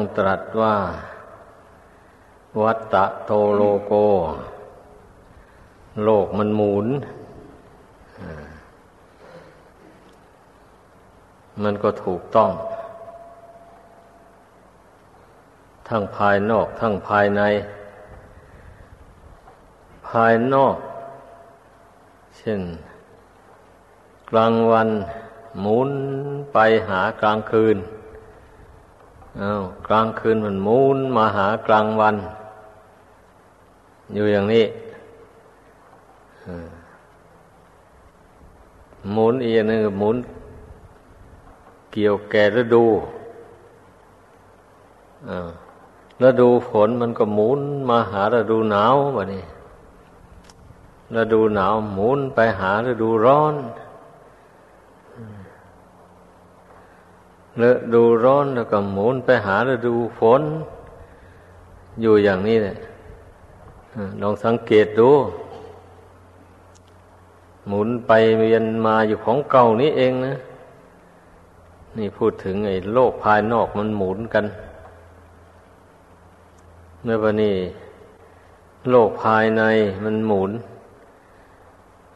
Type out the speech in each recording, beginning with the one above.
งตรัสว่า วัตตะโตโลโก โลกมันหมุน มันก็ถูกต้อง ทั้งภายนอกทั้งภายใน ภายนอก เช่น กลางวันหมุนไปหากลางคืน อา้าวกลางคืนมันมูนมาหากลางวัน อยู่อย่างนี้หมุนอีกนึงหมุน เกี่ยวแก่ฤดูฤดูฝนมันก็หมุนมาหาฤดูหนาวแบบนี้ฤดูหนาวหมุนไปหาฤดูร้อน ฤดูร้อนแล้วก็หมุนไปหาฤดูฝน อยู่อย่างนี้แหละลองสังเกตดู หมุนไปเวียนมาอยู่ของเก่านี้เองนะ นี่พูดถึงไอ้โลกภายนอกมันหมุนกันเมื่อวันนี้โลกภายในมันหมุน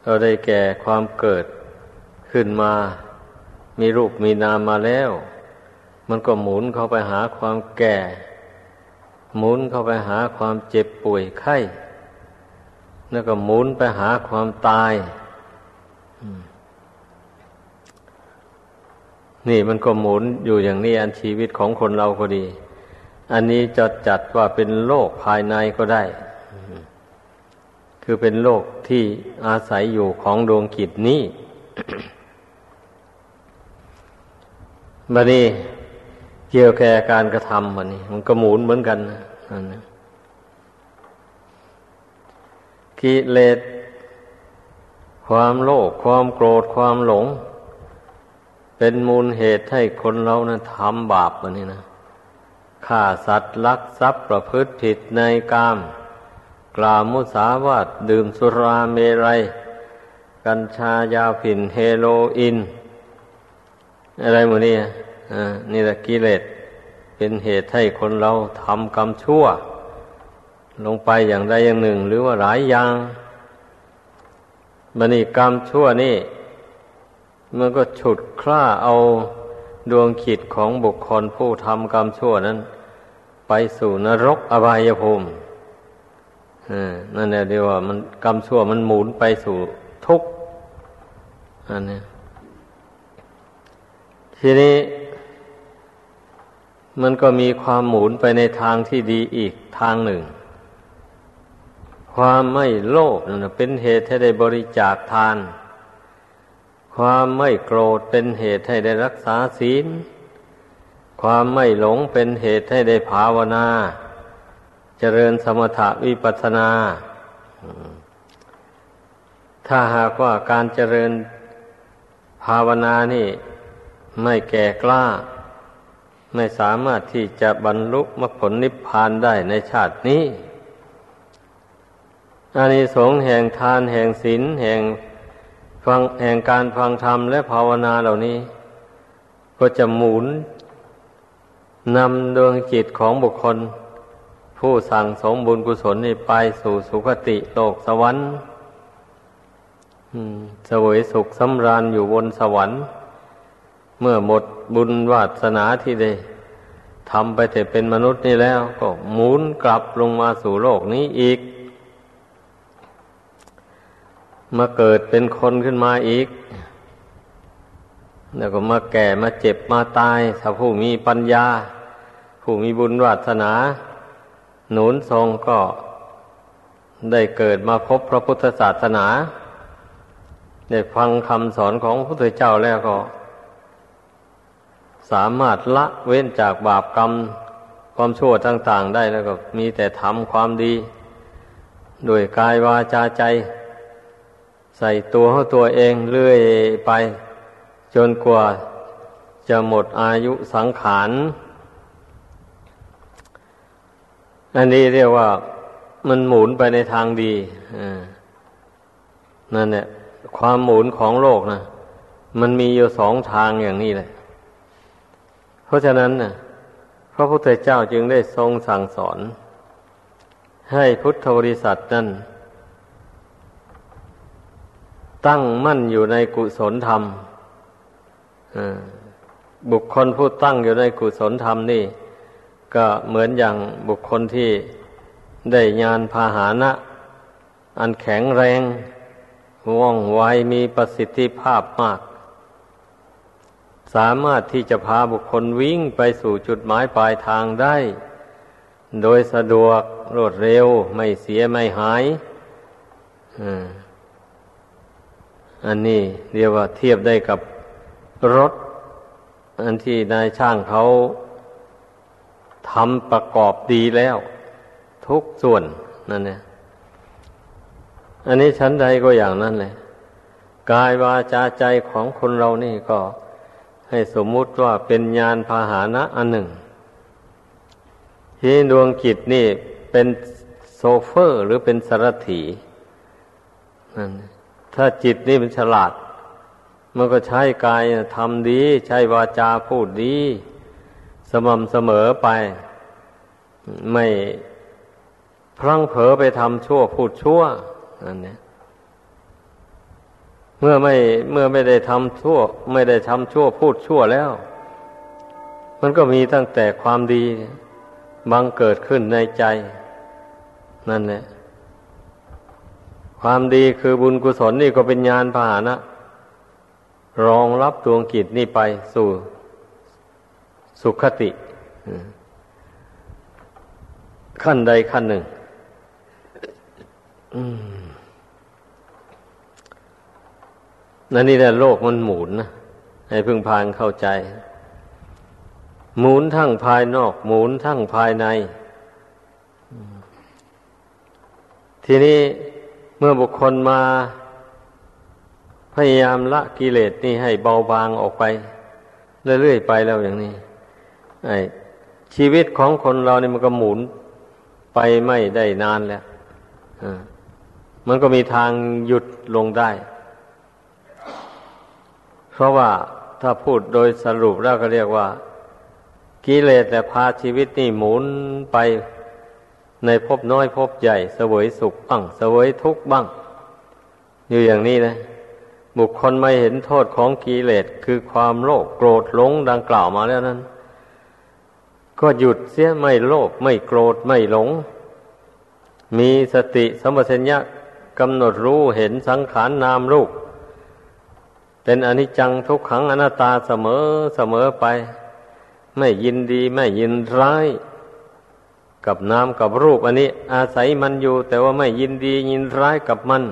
เราได้แก่ความเกิดขึ้นมา มีรูปมีนามมาแล้ว มันก็หมุนเข้าไปหาความแก่ หมุนเข้าไปหาความเจ็บป่วยไข้แล้วก็หมุนไปหาความตายนี่มันก็หมุนอยู่อย่างนี้อันชีวิตของคนเราก็ดี อันนี้จะจัดว่าเป็นโลกภายในก็ได้ คือเป็นโลกที่อาศัยอยู่ของดวงกิจนี้ บันนี้เกี่ยวแก่การกระทำมันนี่มันก็หมุนเหมือนกันนั่นะกิเลสความโลภความโกรธความหลง เป็นมูลเหตุให้คนเรานะทำบาปมันนี่นะฆ่าสัตว์ลักทรัพย์ประพฤติผิดในกาม กล่าวมุสาวาทดื่มสุราเมรัย กัญชายาผินเฮโรอีน อะไรหมดนี่อ่านี่แหละกิเลสเป็นเหตุให้คนเราทำกรรมชั่ว ลงไปอย่างใดอย่างหนึ่ง หรือว่าหลายอย่างบันิกรรมชั่วนี่ มันก็ฉุดคล้าเอาดวงขีดของบุคคลผู้ทำกรรมชั่วนั้น ไปสู่นรกอบายภูมินั่นแหละเดียวว่ามันกรรมชั่วมันหมุนไปสู่ทุกข์อันนี้ ทีนี้มันก็มีความหมุนไปในทางที่ดีอีกทางหนึ่ง ความไม่โลภนั่นเป็นเหตุให้ได้บริจาคทาน ความไม่โกรธเป็นเหตุให้ได้รักษาศีล ความไม่หลงเป็นเหตุให้ได้ภาวนา เจริญสมถะวิปัสสนา ถ้าหากว่าการเจริญภาวนานี่ ไม่แก่กล้า ไม่สามารถที่จะบรรลุมรรคผลนิพพานได้ในชาตินี้อานิสงส์แห่งทานแห่งศีลแห่งฟังแห่งการฟังธรรมและภาวนาเหล่านี้ ก็จะหมุนนำดวงจิตของบุคคล ผู้สั่งสมบุญกุศลนี้ไปสู่สุคติโลกสวรรค์สวยสุขสำราญอยู่บนสวรรค์ เมื่อหมดบุญวาสนาที่ได้ทำไปแต่เป็นมนุษย์นี่แล้ว ก็หมุนกลับลงมาสู่โลกนี้อีก มาเกิดเป็นคนขึ้นมาอีก แล้วก็มาแก่มาเจ็บมาตาย ถ้าผู้มีปัญญา ผู้มีบุญวาสนา หนุนทรงก็ได้เกิดมาพบพระพุทธศาสนา ได้ฟังคำสอนของพระพุทธเจ้าแล้วก็ สามารถละเว้นจากบาปกรรม ความชั่วต่าง ๆ ได้แล้วก็มีแต่ทำความดีโดยกายวาจาใจ ใส่ตัวเขาตัวเองเรื่อยไป จนกว่าจะหมดอายุสังขารอันนี้เรียกว่ามันหมุนไปในทางดีนั่นเนี่ยความหมุนของโลกนะมันมีอยู่สองทางอย่างนี้เลย เพราะฉะนั้นนะพระพุทธเจ้าจึงได้ทรงสั่งสอน ให้พุทธบริษัทนั้น ตั้งมั่นอยู่ในกุศลธรรมบุคคลผู้ตั้งอยู่ในกุศลธรรมนี่ ก็เหมือนอย่างบุคคลที่ได้ญาณพาหานะ อันแข็งแรงว่องไวมีประสิทธิภาพมาก สามารถที่จะพาบุคคลวิ่งไปสู่จุดหมายปลายทางได้ โดยสะดวกรวดเร็วไม่เสียไม่หายอันนี้เรียกว่าเทียบได้กับรถ อันที่นายช่างเขาทำประกอบดีแล้ว ทุกส่วนนั่นเนี่ยอันนี้ชั้นใดก็อย่างนั้นเลยกายวาจาใจของคนเรานี่ก็ ให้สมมุติว่าเป็นญาณพาหานะอันหนึ่ง ที่ดวงจิตนี่เป็นโซเฟอร์หรือเป็นสารถีนั่นถ้าจิตนี่มันฉลาด มันก็ใช้กายทำดี ใช้วาจาพูดดี สม่ำเสมอไป ไม่พลั้งเผลอไปทำชั่วพูดชั่วอันนี้ เมื่อไม่เมื่อไม่ได้ทำชั่ว ไม่ได้ทำชั่วพูดชั่วแล้ว มันก็มีตั้งแต่ความดีบังเกิดขึ้นในใจ นั่นแหละความดีคือบุญกุศลนี่ก็เป็นญาณพาหนะ รองรับดวงกิจนี่ไปสู่สุขติ ขั้นใดขั้นหนึ่ง นั่นนี่แหละโลกมันหมุนนะให้พึ่งพานเข้าใจ หมุนทั้งภายนอก หมุนทั้งภายใน ทีนี้เมื่อบุคคลมา พยายามละกิเลสนี่ให้เบาบางออกไป เรื่อยๆไปแล้วอย่างนี้ ไอชีวิตของคนเรานี่มันก็หมุนไปไม่ได้นานแล้วมันก็มีทางหยุดลงได้ เพราะว่าถ้าพูดโดยสรุปแล้วก็เรียกว่า กิเลสแต่พาชีวิตนี่หมุนไปในภพน้อยภพใหญ่เสวยสุขบ้างเสวยทุกข์บ้าง อยู่อย่างนี้นะ บุคคลไม่เห็นโทษของกิเลสคือความโลภโกรธหลงดังกล่าวมาแล้วนั้น ก็หยุดเสียไม่โลภไม่โกรธไม่หลง มีสติสัมปชัญญะกำหนดรู้เห็นสังขารนนามรูป เป็นอนิจจังทุกขังอนัตตาเสมอเสมอไป ไม่ยินดีไม่ยินร้าย กับนามกับรูปอันนี้ อาศัยมันอยู่ แต่ว่าไม่ยินดียินร้ายกับมัน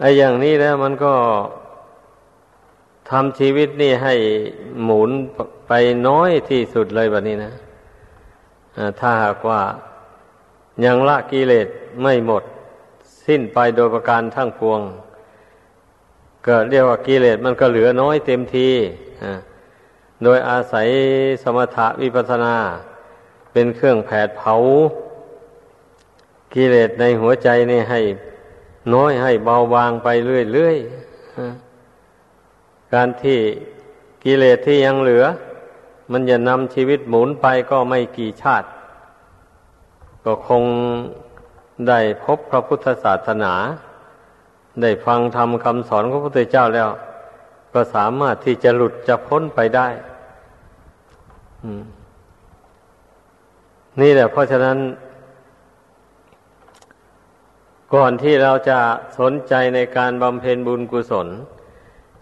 ไอ้อย่างนี้แล้วมันก็ทำชีวิตนี่ให้หมุนไปน้อยที่สุดเลยแบบนี้นะถ้าหากว่ายังละกิเลสไม่หมด สิ้นไปโดยประการทั้งปวง ก็เรียกว่ากิเลสมันก็เหลือน้อยเต็มทีโดยอาศัยสมถะวิปัสนา เป็นเครื่องแผดเผา กิเลสในหัวใจนี่ให้น้อยให้เบาบางไปเรื่อยๆการที่กิเลสที่ยังเหลือ มันจะนำชีวิตหมุนไปก็ไม่กี่ชาติ ก็คงได้พบพระพุทธศาสนา ได้ฟังธรรมคำสอนของพระพุทธเจ้าแล้ว ก็สามารถที่จะหลุดจะพ้นไปได้นี่แหละ เพราะฉะนั้น ก่อนที่เราจะสนใจในการบำเพ็ญบุญกุศล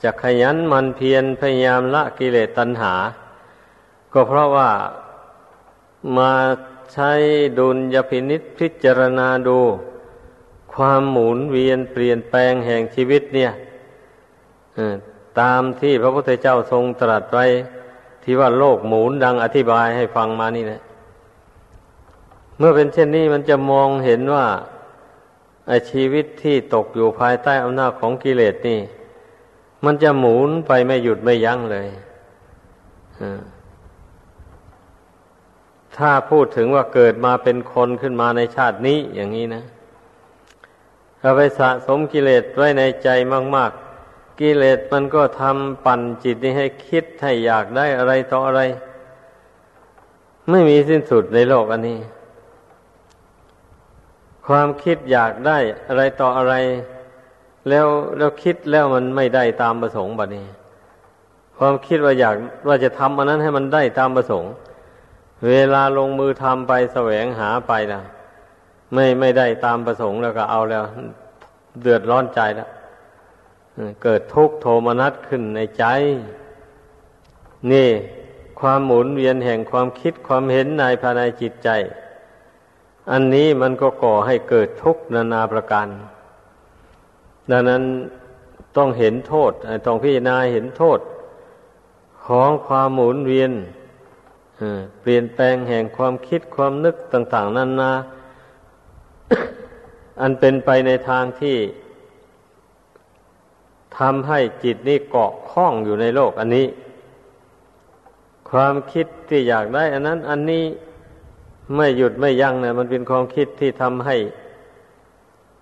จะขยันมันเพียรพยายามละกิเลสตัณหา ก็เพราะว่ามาใช้ดุลยพินิษพิจารณาดู ความหมุนเวียนเปลี่ยนแปลงแห่งชีวิตเนี่ยตามที่พระพุทธเจ้าทรงตรัสไว้ที่ว่าโลกหมุนดังอธิบายให้ฟังมานี่แหละเมื่อเป็นเช่นนี้มันจะมองเห็นว่าอชีวิตที่ตกอยู่ภายใต้อำนาจของกิเลสนี่ มันจะหมุนไปไม่หยุดไม่ยั้งเลยถ้าพูดถึงว่าเกิดมาเป็นคนขึ้นมาในชาตินี้อย่างนี้นะ ถ้าไปสะสมกิเลสไว้ในใจมาก ๆ กิเลสมันก็ทำปั่นจิตนี้ให้คิดให้อยากได้อะไรต่ออะไร ไม่มีสิ้นสุดในโลกอันนี้ ความคิดอยากได้อะไรต่ออะไร แล้วแล้วคิดแล้วมันไม่ได้ตามประสงค์บัดนี้ ความคิดว่าอยากว่าจะทำอันนั้นให้มันได้ตามประสงค์ เวลาลงมือทำไปแสวงหาไปนะ ไม่ไม่ได้ตามประสงค์แล้วก็เอาแล้ว เดือดร้อนใจแล้วเกิดทุกข์โทมนัสขึ้นในใจ นี่ความหมุนเวียนแห่งความคิดความเห็นในภายในจิตใจ อันนี้มันก็ก่อให้เกิดทุกข์นานาประการ ดังนั้นต้องเห็นโทษต้องพิจารณาเห็นโทษ ของความหมุนเวียนเปลี่ยนแปลงแห่งความคิดความนึกต่าง ๆนานา อันเป็นไปในทางที่ทำให้จิตนี้เกาะข้องอยู่ในโลกอันนี้ ความคิดที่อยากได้ อันนั้น อันนี้ไม่หยุดไม่ยั้งเนี่ยมันเป็นความคิดที่ทำให้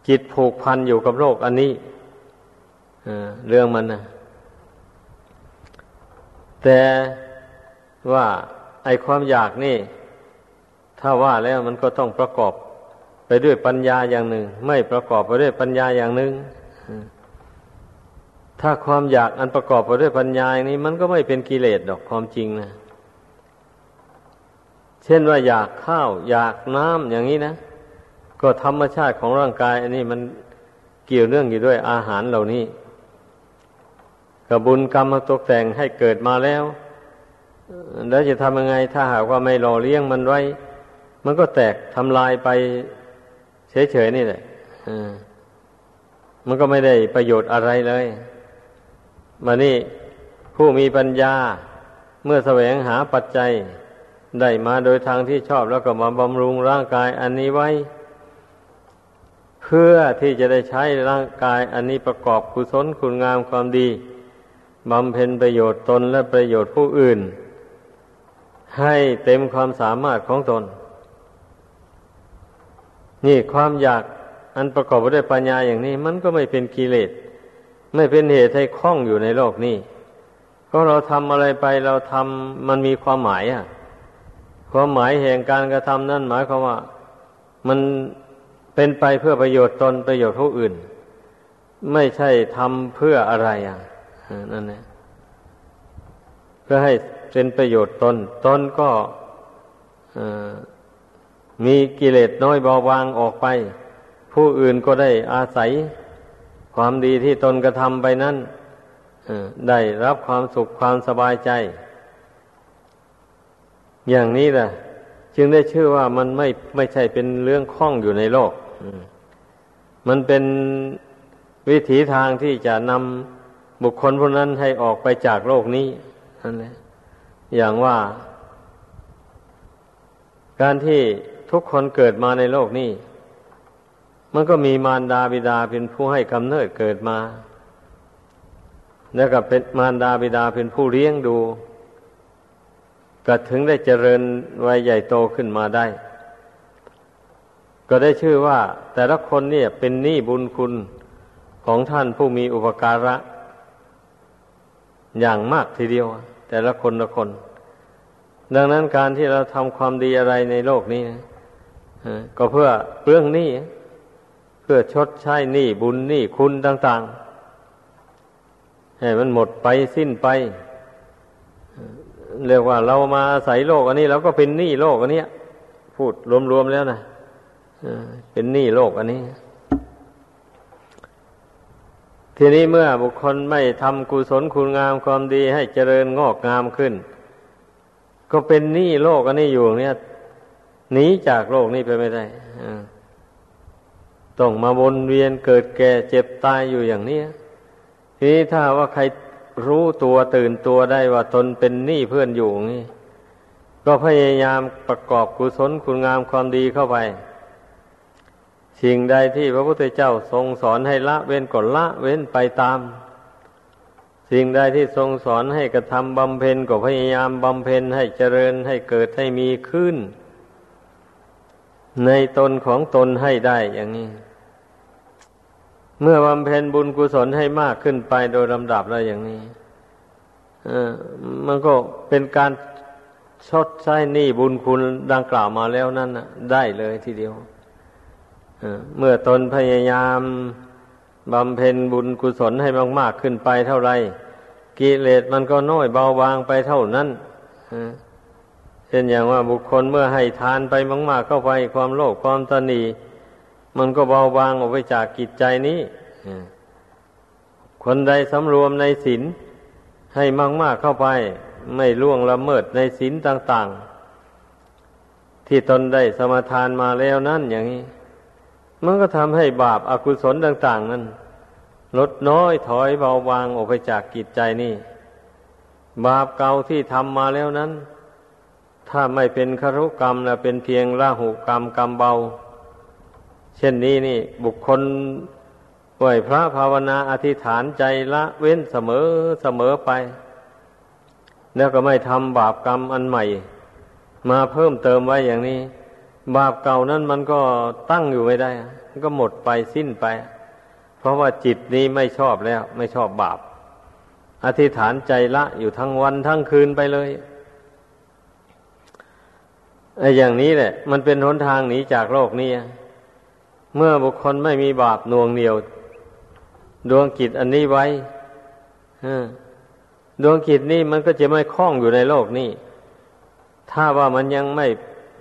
จิตผูกพันอยู่กับโลกอันนี้เรื่องมันนะแต่ว่าไอความอยากนี่ ถ้าว่าแล้วมันก็ต้องประกอบ ไปด้วยปัญญาอย่างหนึ่ง ไม่ประกอบไปด้วยปัญญาอย่างหนึ่งถ้าความอยากอันประกอบไปด้วยปัญญาอย่างนี้ มันก็ไม่เป็นกิเลสดอกความจริงนะเช่นว่าอยากข้าว อยากน้ำอย่างนี้นะก็ธรรมชาติของร่างกาย อันนี้มันเกี่ยวเนื่องอยู่ด้วยอาหารเหล่านี้กระบุญกรรมมาตกแต่งให้เกิดมาแล้ว แล้วจะทำยังไงถ้าหากว่าไม่หล่อเลี้ยงมันไว้ มันก็แตกทำลายไป เฉยๆนี่แหละมันก็ไม่ได้ประโยชน์อะไรเลย มานี่ผู้มีปัญญาเมื่อแสวงหาปัจจัย ได้มาโดยทางที่ชอบแล้วก็มาบำรุงร่างกายอันนี้ไว้ เพื่อที่จะได้ใช้ร่างกายอันนี้ประกอบกุศลคุณงามความดีบำเพ็ญประโยชน์ตนและประโยชน์ผู้อื่น ให้เต็มความสามารถของตน นี่ความอยากอันประกอบไปด้วยปัญญาอย่างนี้ มันก็ไม่เป็นกิเลสไม่เป็นเหตุให้คล้องอยู่ในโลกนี้ก็เราทำอะไรไปเราทำมันมีความหมายอะ ความหมายแห่งการกระทำนั่นหมายความว่า มันเป็นไปเพื่อประโยชน์ตนประโยชน์ผู้อื่น ไม่ใช่ทำเพื่ออะไรอะนั่นแหละเพื่อให้เป็นประโยชน์ตนตนก็ มีกิเลสน้อยเบาบางออกไป ผู้อื่นก็ได้อาศัยความดีที่ตนกระทำไปนั้นได้รับความสุขความสบายใจ อย่างนี้แหละจึงได้ชื่อว่ามันไม่ไม่ใช่เป็นเรื่องข้องอยู่ในโลก มันเป็นวิถีทางที่จะนำบุคคลผู้นั้นให้ออกไปจากโลกนี้นั่นแหละอย่างว่า การที่ ทุกคนเกิดมาในโลกนี้ มันก็มีมารดาบิดาเป็นผู้ให้กำเนิดเกิดมา แล้วก็เป็นมารดาบิดาเป็นผู้เลี้ยงดูก็ถึงได้เจริญวัยใหญ่โตขึ้นมาได้ ก็ได้ชื่อว่า แต่ละคนเนี่ยเป็นหนี้บุญคุณของท่านผู้มีอุปการะ อย่างมากทีเดียว แต่ละคนละคน ดังนั้นการที่เราทำความดีอะไรในโลกนี้ ก็เพื่อเรื่องนี้พื่อชดใช้หนี้บุญหนี้คุณต่าง ๆ ให้มันหมดไปสิ้นไปเรียกว่าเรามาอาศัยโลกอันนี้เราก็เป็นหนี้โลกอันนี้พูดรวมๆแล้วนะเป็นหนี้โลกอันนี้ ทีนี้เมื่อบุคคลไม่ทำกุศลคุณงามความดีให้เจริญงอกงามขึ้น ก็เป็นหนี้โลกอันนี้อยู่เนี่ย หนีจากโลกนี้ไปไม่ได้ต้องมาวนเวียนเกิดแก่เจ็บตายอยู่อย่างนี้ทีนี้ถ้าว่าใครรู้ตัวตื่นตัวได้ว่าตนเป็นหนี้เพื่อนอยู่นี่ก็พยายามประกอบกุศลคุณงามความดีเข้าไป สิ่งใดที่พระพุทธเจ้าทรงสอนให้ละเว้นก็ละเว้นไปตาม สิ่งใดที่ทรงสอนให้กระทำบำเพ็ญก็พยายามบำเพ็ญให้เจริญให้เกิดให้มีขึ้น ในตนของตนให้ได้อย่างนี้ เมื่อบำเพ็ญบุญกุศลให้มากขึ้นไปโดยลำดับแล้วอย่างนี้มันก็เป็นการชดใช้หนี้บุญคุณดังกล่าวมาแล้วนั่นได้เลยทีเดียวเมื่อตนพยายามบำเพ็ญบุญกุศลให้มาก ๆ ขึ้นไปเท่าไรกิเลสมันก็น้อยเบาบางไปเท่านั้น เช่นอย่างว่าบุคคลเมื่อให้ทานไปมากๆเข้าไปความโลภความตนีมันก็เบาบางออกไปจากกิจใจนี้คนใดสำรวมในศีลให้มากๆเข้าไป ไม่ล่วงละเมิดในศีลต่าง ๆ ที่ตนได้สมาทานมาแล้วนั่นอย่างนี้ มันก็ทำให้บาปอากุศลต่าง ๆ นั้นลดน้อยถอยเบาบางออกไปจากกิจใจนี่บาปเก่าที่ทำมาแล้วนั้น ถ้าไม่เป็นคารุกรรมแล้วเป็นเพียงละหุกรรมกรรมเบา เช่นนี้นี่ บุคคลไหวพระภาวนาอธิษฐานใจละเว้นเสมอเสมอไป แล้วก็ไม่ทำบาปกรรมอันใหม่ มาเพิ่มเติมไว้อย่างนี้ บาปเก่านั้นมันก็ตั้งอยู่ไม่ได้มันก็หมดไปสิ้นไป เพราะว่าจิตนี้ไม่ชอบแล้ว ไม่ชอบบาป อธิษฐานใจละอยู่ทั้งวันทั้งคืนไปเลย ไอ้อย่างนี้แหละ มันเป็นหนทางหนีจากโลกนี้เมื่อบุคคลไม่มีบาปน่วงเหนียว ดวงกิจอันนี้ไว้ดวงกิจนี้มันก็จะไม่คล้องอยู่ในโลกนี้ถ้าว่ามันยังไม่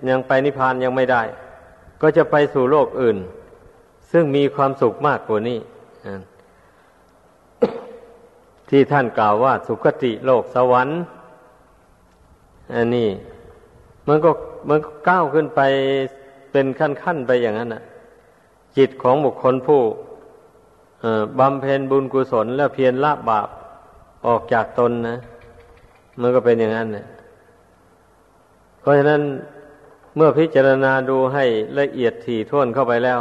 ยังไปนิพพานยังไม่ได้ ก็จะไปสู่โลกอื่น ซึ่งมีความสุขมากกว่านี้ที่ท่านกล่าวว่าสุคติโลกสวรรค์ อันนี้ มันก็ มันก้าวขึ้นไปเป็นขั้นๆไปอย่างนั้นน่ะ จิตของบุคคลผู้บำเพ็ญบุญกุศลแล้วเพียรละบาปออกจากตนนะมันก็เป็นอย่างนั้นเนี่ยเพราะฉะนั้นเมื่อพิจารณาดูให้ละเอียดถี่ถ้วนเข้าไปแล้ว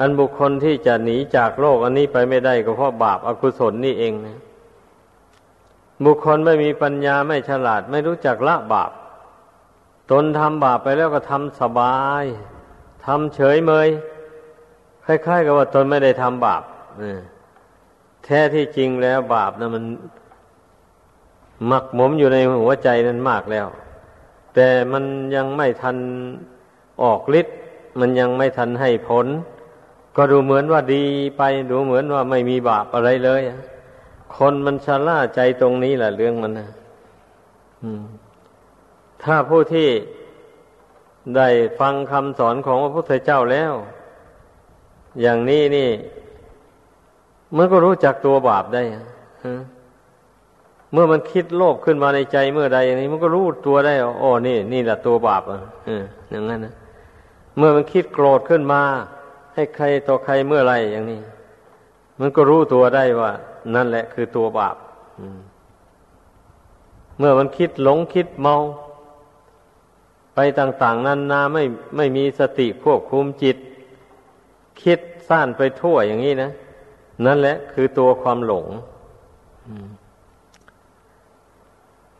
อันบุคคลที่จะหนีจากโลกอันนี้ไปไม่ได้ก็เพราะบาปอากุศลนี่เองนะบุคคลไม่มีปัญญาไม่ฉลาดไม่รู้จักละบาป ตนทำบาปไปแล้วก็ทำสบายทำเฉยเมยคล้ายๆกับว่าตนไม่ได้ทำบาปแท้ที่จริงแล้วบาปนะมันหมักหมมอยู่ในหัวใจนั้นมากแล้ว แต่มันยังไม่ทันออกฤทธิ์มันยังไม่ทันให้ผล ก็ดูเหมือนว่าดีไปดูเหมือนว่าไม่มีบาปอะไรเลยคนมันชะล่าใจตรงนี้แหละเรื่องมันนะ ถ้าผู้ที่ได้ฟังคำสอนของพระพุทธเจ้าแล้ว อย่างนี้นี่มันก็รู้จักตัวบาปได้เมื่อมันคิดโลภขึ้นมาในใจเมื่อใดอย่างนี้ มันก็รู้ตัวได้โอ้นี่ นี่แหละตัวบาปอะอย่างนั้นนะเมื่อมันคิดโกรธขึ้นมา ให้ใครต่อใครเมื่อไรอย่างนี้ มันก็รู้ตัวได้ว่า นั่นแหละคือตัวบาปเมื่อมันคิดหลงคิดเมา ไปต่างๆนั้นนาไม่ไม่มีสติควบคุมจิต คิดซ่านไปทั่วอย่างนี้นะ นั่นแหละคือตัวความหลง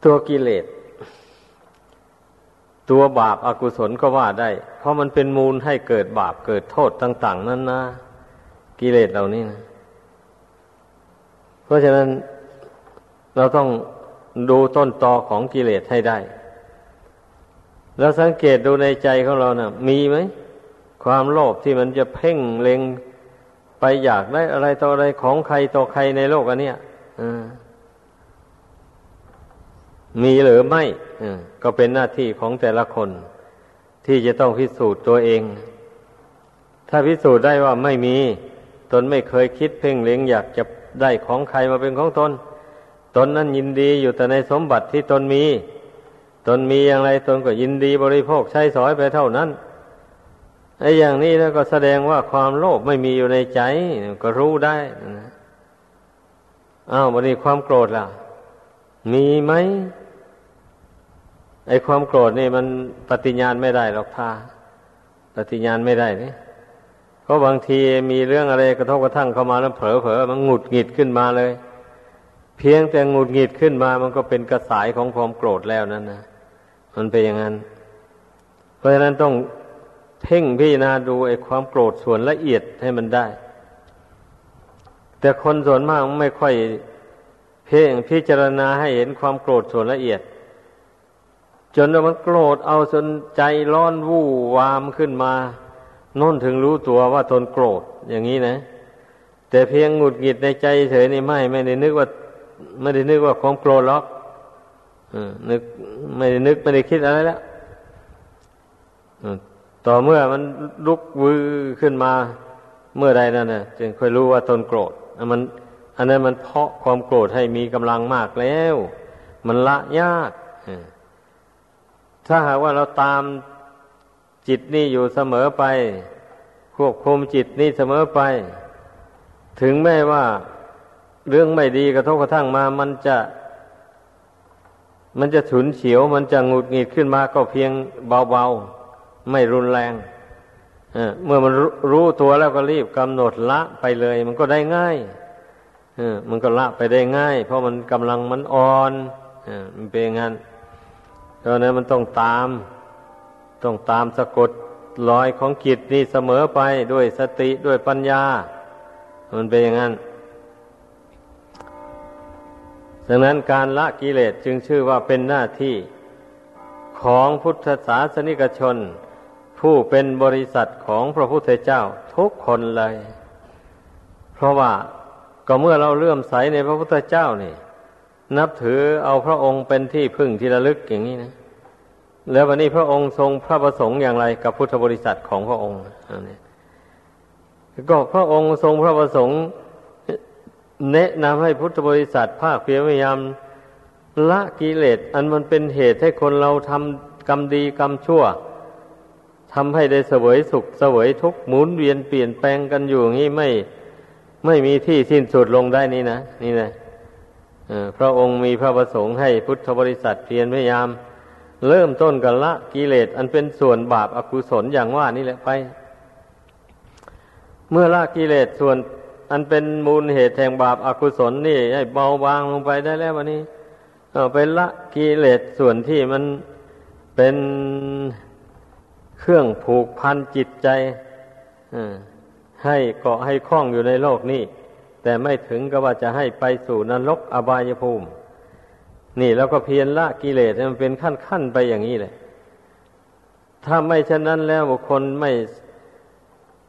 ตัวกิเลส ตัวบาปอากุศลก็ว่าได้ เพราะมันเป็นมูลให้เกิดบาปเกิดโทษต่าง ๆ นั่นนะกิเลสเหล่านี้นะ เพราะฉะนั้นเราต้องดูต้นตอของกิเลสให้ได้ แล้วสังเกตดูในใจของเรานะ่ะ มีไหม ความโลภที่มันจะเพ่งเล็งไปอยากได้อะไรต่ออะไรของใครต่อใครในโลกอันเนี้ยมีหรือไม่ก็เป็นหน้าที่ของแต่ละคน ที่จะต้องพิสูจน์ตัวเอง ถ้าพิสูจน์ได้ว่าไม่มี ตนไม่เคยคิดเพ่งเล็งอยากจะได้ของใครมาเป็นของตน ตนนั้นยินดีอยู่แต่ในสมบัติที่ตนมี ตนมีอย่างไรตนก็ยินดีบริโภคใช้สอยไปเท่านั้นไอ้อย่างนี้แล้วก็แสดงว่าความโลภไม่มีอยู่ในใจ ก็รู้ได้อ้าววันนี้ความโกรธล่ะ มีไหมไอ้ความโกรธนี่มันปฏิญญาณไม่ได้หรอกท่าปฏิญาณไม่ได้นี่เพราะบางทีมีเรื่องอะไรกระทบกระทั่งเข้ามาแล้วเผลอเผลอมันหงุดหงิดขึ้นมาเลย เพียงแต่หงุดหงิดขึ้นมา มันก็เป็นกระสายของความโกรธแล้วนั่นนะ มันเป็นอย่างนั้น เพราะฉะนั้นต้องเพ่งพิจารณาดูไอ้ความโกรธส่วนละเอียดให้มันได้ แต่คนส่วนมากไม่ค่อย เพ่งพิจารณาให้เห็นความโกรธส่วนละเอียด จนมันโกรธเอาจนใจร้อนวู่วามขึ้นมาน้นถึงรู้ตัวว่าตนโกรธอย่างนี้นะ แต่เพียงหงุดหงิดในใจเฉยนี่ไม่ ไม่ได้นึกว่า ไม่ได้นึกว่าความโกรธหรอก นึกไม่ได้นึกไม่ได้คิดอะไรแล้วต่อเมื่อมันลุกวือขึ้นมาเมื่อใดนั่นนะจึงค่อยรู้ว่าตนโกรธมัน อันนั้นมันเพาะความโกรธให้มีกำลังมากแล้ว มันละยากถ้าหากว่าเราตามจิตนี่อยู่เสมอไป ควบคุมจิตนี่เสมอไป ถึงแม้ว่าเรื่องไม่ดีกระทบกระทั่งมา มันจะ มันจะฉุนเฉียว มันจะงุดหงิดขึ้นมาก็เพียงเบาๆ ไม่รุนแรงเมื่อมันรู้ตัวแล้วก็รีบกำหนดละไปเลย มันก็ได้ง่ายมันก็ละไปได้ง่าย เพราะมันกำลังมันอ่อนมันเป็นงั้นเพราะนั้นมันต้องตาม ต้องตามสะกดรอยของจิตนี่เสมอไปด้วยสติด้วยปัญญา มันเป็นอย่างนั้น ดังนั้นการละกิเลสจึงชื่อว่าเป็นหน้าที่ของพุทธศาสนิกชน ผู้เป็นบริษัทของพระพุทธเจ้าทุกคนเลย เพราะว่าก็เมื่อเราเลื่อมใสในพระพุทธเจ้านี่ นับถือเอาพระองค์เป็นที่พึ่งที่ระลึกอย่างนี้นะ แล้ววันนี้พระองค์ทรงพระประสงค์อย่างไรกับพุทธบริษัทของพระองค์อันนี้ก็พระองค์ทรงพระประสงค์ แนะนำให้พุทธบริษัทภาคเพียรพยายามละกิเลสอันมันเป็นเหตุให้คนเราทำกรรมดีกรรมชั่วทำให้ได้เสวยสุขเสวยทุกข์หมุนเวียนเปลี่ยนแปลงกันอยู่งี้ไม่ไม่มีที่สิ้นสุดลงได้นี่นะนี่นะพระองค์มีพระประสงค์ให้พุทธบริษัทเพียรพยายาม เริ่มต้นกันละกิเลสอันเป็นส่วนบาปอากุศลอย่างว่านี่แหละไป เมื่อละกิเลสส่วน อันเป็นมูลเหตุแห่งบาปอากุศลนี่ ให้เบาบางลงไปได้แล้ววันนี้เอาไปละกิเลสส่วนที่มันเป็นเครื่องผูกพันจิตใจให้เกาะให้คล้องอยู่ในโลกนี้ แต่ไม่ถึงก็ว่าจะให้ไปสู่นรกอบายภูมิ นี่แล้วก็เพียรละกิเลสมันเป็นขั้นขั้นไปอย่างนี้เลยถ้าไม่เช่นนั้นแล้วบุคคลไม่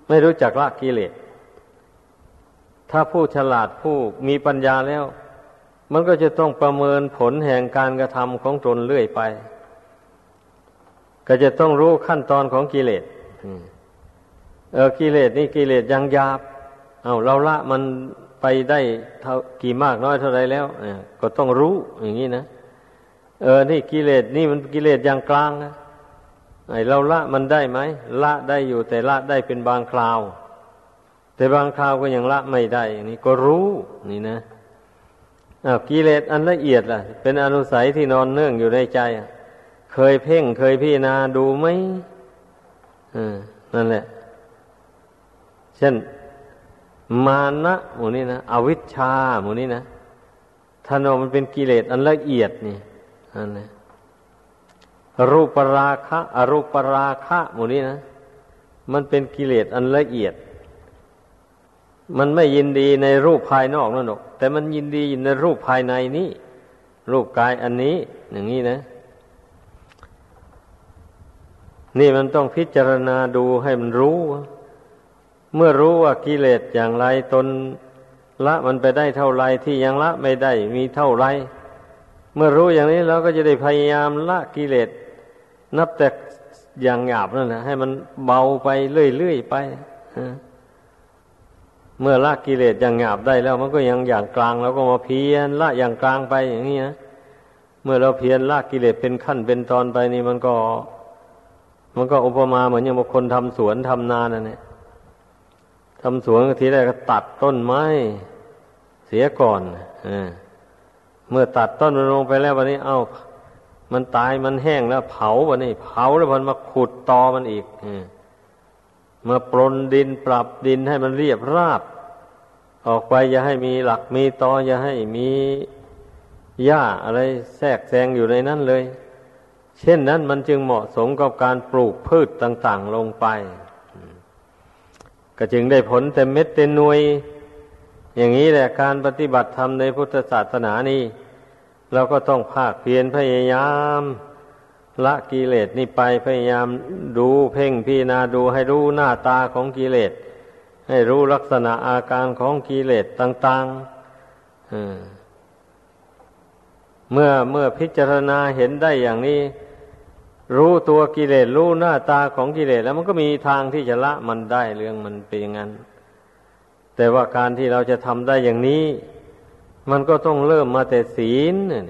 ไม่รู้จักละกิเลส ถ้าผู้ฉลาดผู้มีปัญญาแล้ว มันก็จะต้องประเมินผลแห่งการกระทำของตนเรื่อยไป ก็จะต้องรู้ขั้นตอนของกิเลสเออกิเลสนี่กิเลสยังยาบ เอาเราละมันไปได้เท่ากี่มากน้อยเท่าไรแล้วก็ต้องรู้อย่างนี้นะเออนี่กิเลสนี่มันกิเลสอย่างกลางนะไอเราละมันได้ไหมละได้อยู่แต่ละได้เป็นบางคราว แต่บางคราวก็ยังละไม่ได้อย่างนี้ก็รู้นี่นะอ้าวกิเลสอันละเอียดล่ะ เป็นอนุสัยที่นอนเนื่องอยู่ในใจ เคยเพ่งเคยพิจารณาดูไหมนั่นแหละ เช่น มานะหมูนี้นะอวิชชาหมูนี้นะท่านว่ามันเป็นกิเลสอันละเอียดนี่นั่นแหละรูปราคะ อรูปราคะหมูนี้นะ มันเป็นกิเลสอันละเอียด มันไม่ยินดีในรูปภายนอกนั่นหรอกแต่มันยินดีในรูปภายในนี้รูปกายอันนี้ อย่างนี้นะ นี่มันต้องพิจารณาดูให้มันรู้ เมื่อรู้ว่ากิเลสอย่างไรตนละมันไปได้เท่าไรที่ยังละไม่ได้มีเท่าไร เมื่อรู้อย่างนี้เราก็จะได้พยายามละกิเลสนับแต่อย่างหยาบนั่นนะให้มันเบาไปเรื่อยๆไป เมื่อละกิเลสอย่างหยาบได้แล้ว มันก็ยังอย่างกลางเราก็มาเพียรละอย่างกลางไปอย่างนี้นะเมื่อเราเพียรละกิเลสเป็นขั้นเป็นตอนไปนี่มันก็ มันก็อุปมาเหมือนอย่างบางคนทำสวนทำนานั่นแหละทำสวนทีแรกก็ตัดต้นไม้เสียก่อนอเมื่อตัดต้นมันลงไปแล้ววันนี้เอา้า มันตายมันแห้งแล้ว เผาวันนี้ เผาแล้วมันมาขุดตอมันอีกม มาปรนดินปรับดินให้มันเรียบราบ ออกไปอย่าให้มีหลักมีตออย่าให้มีหญ้าอะไรแทรกแซงอยู่ในนั้นเลย เช่นนั้นมันจึงเหมาะสมกับการปลูกพืชต่างๆลงไป ก็จึงได้ผลเต็มเม็ดเต็มหน่วย อย่างนี้แหละการปฏิบัติธรรมในพุทธศาสนานี้เราก็ต้องภาคเพียรพยายาม ละกิเลสนี่ไปพยายามดูเพ่งพี่นาดูให้รู้หน้าตาของกิเลสให้รู้ลักษณะอาการของกิเลสต่างๆเมื่อเมื่อพิจารณาเห็นได้อย่างนี้ รู้ตัวกิเลสรู้หน้าตาของกิเลสแล้วมันก็มีทางที่จะละมันได้เรื่องมันเป็นอย่างนั้น แต่ว่าการที่เราจะทำได้อย่างนี้ มันก็ต้องเริ่มมาแต่ศีลเนี่ย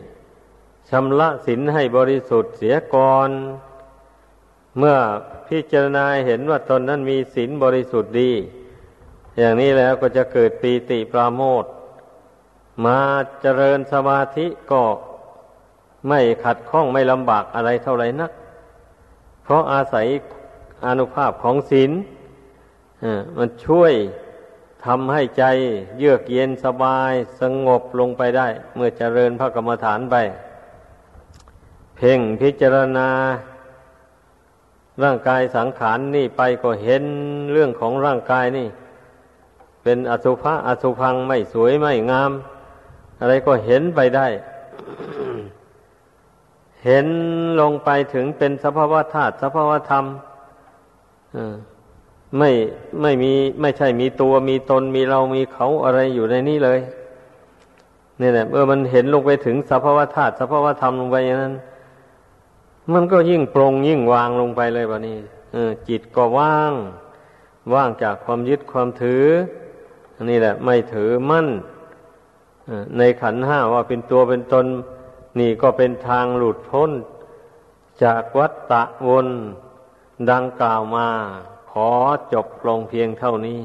ชำระศีลให้บริสุทธิ์เสียก่อน เมื่อพิจารณาเห็นว่าตนนั้นมีศีลบริสุทธิ์ดี อย่างนี้แล้วก็จะเกิดปีติปราโมทมาเจริญสมาธิก็ไม่ขัดข้องไม่ลำบากอะไรเท่าไรนัก เพราะอาศัยอนุภาพของศีลมันช่วยทำให้ใจเยือกเย็นสบายสงบลงไปได้ เมื่อเจริญพระกรรมฐานไป เพ่งพิจารณา ร่างกายสังขารนนี่ไปก็เห็นเรื่องของร่างกายนี่ เป็นอสุภะอสุพังไม่สวยไม่งาม อะไรก็เห็นไปได้ เห็นลงไปถึงเป็นสภาวะธาตุสภาวะธรรมไม่ไม่มีไม่ใช่มีตัวมีตนมีเรามีเขาอะไรอยู่ในนี้เลยนี่แหละเมื่อมันเห็นลงไปถึงสภาวะธาตุสภาวะธรรมลงไปอย่างนั้น มันก็ยิ่งปรงยิ่งวางลงไปเลยบะนี้จิตก็ว่าง ว่างจากความยึดความถือนี่แหละ ไม่ถือมั่นในขันห้าว่าเป็นตัวเป็นตน นี่ก็เป็นทางหลุดพ้น จากวัฏฏะวนดังกล่าวมา ขอจบลงเพียงเท่านี้